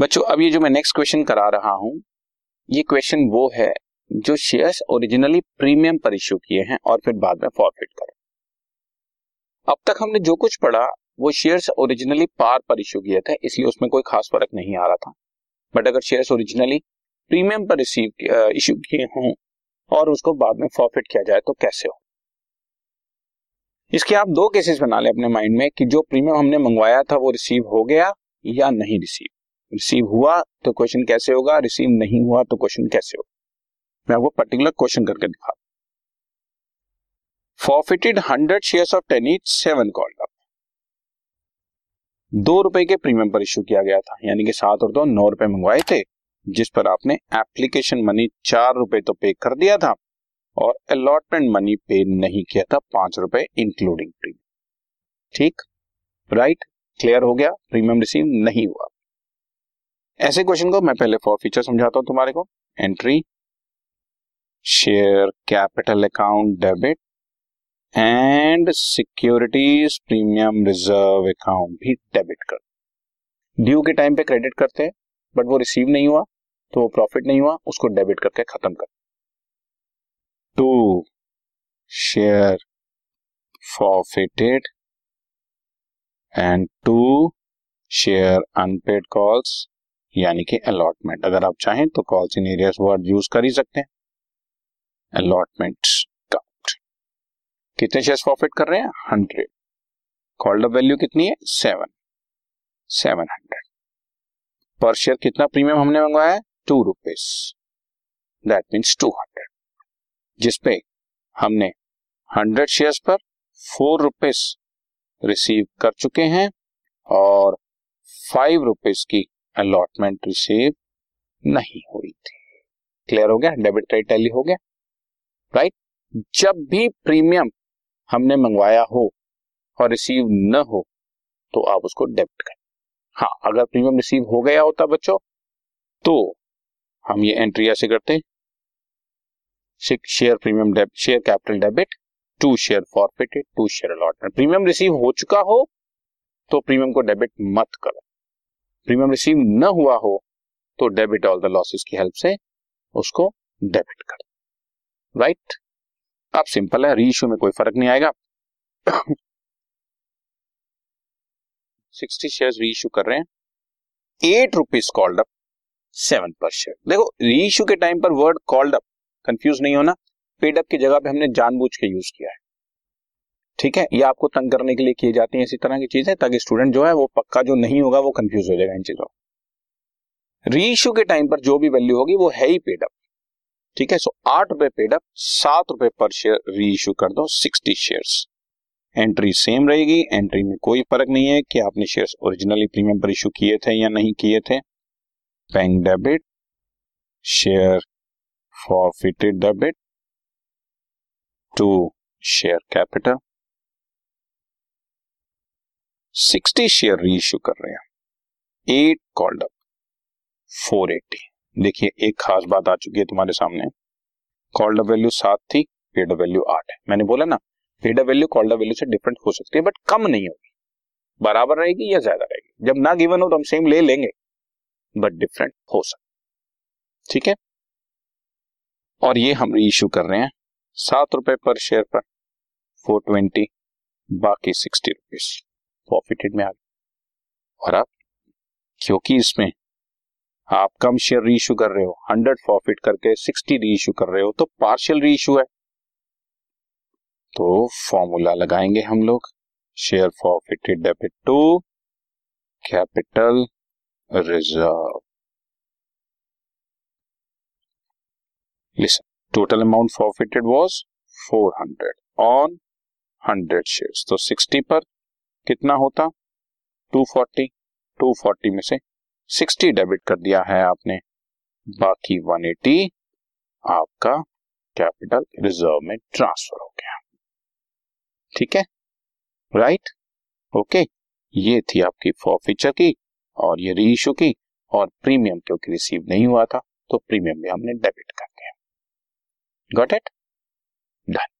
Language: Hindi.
बच्चों, अब ये जो मैं नेक्स्ट क्वेश्चन करा रहा हूँ, ये क्वेश्चन वो है जो शेयर्स ओरिजिनली प्रीमियम पर इश्यू किए हैं और फिर बाद में फॉरफिट करें। अब तक हमने जो कुछ पढ़ा, वो शेयर्स ओरिजिनली पार पर इश्यू किए थे, इसलिए उसमें कोई खास फ़र्क नहीं आ रहा था। बट अगर शेयर्स ओरिजिनली प्रीमियम पर रिसीव इश्यू किए हों और उसको बाद में फॉरफिट किया जाए तो कैसे हो? इसके आप दो केसेस बना लें अपने माइंड में कि जो प्रीमियम हमने मंगवाया था, वो रिसीव हो गया या नहीं रिसीव रिसीव हुआ तो क्वेश्चन कैसे होगा? रिसीव नहीं हुआ तो क्वेश्चन कैसे होगा? मैं आपको पर्टिकुलर क्वेश्चन करके दिखा forfeited hundred share of ten each seven called up दो रुपए के प्रीमियम पर इश्यू किया गया था, यानी कि सात और दो नौ रुपए मंगवाए थे, जिस पर आपने एप्लीकेशन मनी चार रुपए तो पे कर दिया था और अलॉटमेंट मनी पे नहीं किया था, पाँच रुपए इंक्लूडिंग प्रीमियम ठीक? राइट क्लियर हो गया? प्रीमियम रिसीव नहीं हुआ। ऐसे क्वेश्चन को मैं पहले फॉर फीचर समझाता हूँ तुम्हारे को. Entry share capital account debit and securities premium reserve account भी डेबिट कर. ड्यू के टाइम पे क्रेडिट करते हैं बट वो रिसीव नहीं हुआ तो वो प्रॉफिट नहीं हुआ, उसको डेबिट करके खत्म कर. To share forfeited and to share unpaid calls यानी कि अलॉटमेंट अगर आप चाहें तो calls in arrears word use कर ही सकते हैं। अलॉटमेंट काउंट कितने शेयर प्रॉफिट कर रहे हैं? हंड्रेड कॉल्ड अप वैल्यू कितनी है? Seven seven hundred per share कितना प्रीमियम हमने मंगवाया two rupees that means two hundred जिसपे हमने हंड्रेड शेयर्स पर फोर रुपीज़ रिसीव कर चुके हैं और फाइव रुपीज़ की अलॉटमेंट रिसीव नहीं हुई थी। क्लियर हो गया? डेबिट क्रेडिट टैली हो गया? राइट जब भी प्रीमियम हमने मंगवाया हो और रिसीव न हो तो आप उसको डेबिट करें। हाँ अगर प्रीमियम रिसीव हो गया होता बच्चों तो हम ये एंट्री ऐसे करते हैं। Share premium share capital debit to share forfeited to share allotment premium receive हो चुका हो तो प्रीमियम को डेबिट मत करो। प्रीमियम रिसीव न हुआ हो तो डेबिट ऑल द लॉसेस की हेल्प से उसको डेबिट कर। Right right? अब सिंपल है रीइश्यू में कोई फ़र्क नहीं आएगा। सिक्सटी शेयर रीइश्यू कर रहे हैं। Eight rupees called up seven पर शेयर देखो रीइश्यू के टाइम पर वर्ड कॉल्ड अप कंफ्यूज नहीं होना। पेड अप की जगह पे हमने जानबूझ के यूज़ किया है। ठीक है? ये आपको तंग करने के लिए किए जाते हैं इसी तरह की चीज़ें, ताकि स्टूडेंट जो है वो पक्का जो नहीं होगा, वो कंफ्यूज हो जाएगा इन चीज़ों रीइश्यू के टाइम पर जो भी वैल्यू होगी, वो है ही पेड अप ठीक है? सो आठ रुपए पेड अप सात रुपए पर शेयर री इशू कर दो सिक्सटी शेयर्स एंट्री सेम रहेगी एंट्री में कोई फ़र्क नहीं है कि आपने शेयर्स ओरिजिनली प्रीमियम पर इशू किए थे या नहीं किए थे। Bank debit share forfeited debit to share capital sixty share reissue कर रहे हैं। Eight called up four eighty देखिए, एक खास बात आ चुकी है तुम्हारे सामने। कॉल्ड वैल्यू सात थी पेड वैल्यू आठ है। मैंने बोला ना पेड वैल्यू कॉल्ड वैल्यू से डिफरेंट हो सकती है बट कम नहीं होगी। बराबर रहेगी या ज़्यादा रहेगी? जब ना गिवन हो तो हम सेम ले लेंगे बट डिफरेंट हो सकता ठीक है? और ये हम इशू कर रहे हैं। सात रुपए पर शेयर पर फोर ट्वेंटी बाकी सिक्सटी रुपीज़ प्रॉफिटेड में आ गए और अब क्योंकि इसमें आप कम शेयर री इशू कर रहे हो, हंड्रेड प्रॉफिट करके सिक्सटी री इशू कर रहे हो तो पार्शियल री इशू है। तो फॉर्मूला लगाएँगे हम लोग, share forfeited debit to capital reserve. Listen, total amount forfeited was 400 on 100 shares तो 60 पर कितना होता? 240 240 में से सिक्सटी डेबिट कर दिया है आपने। बाकी वन एटी आपका कैपिटल रिज़र्व में ट्रांसफ़र हो गया। ठीक है? राइट? ओके। ये थी आपकी फॉर की और ये रीइशू की और प्रीमियम क्योंकि रिसीव नहीं हुआ था तो प्रीमियम भी हमने डेबिट कर दिया। Got it? Done.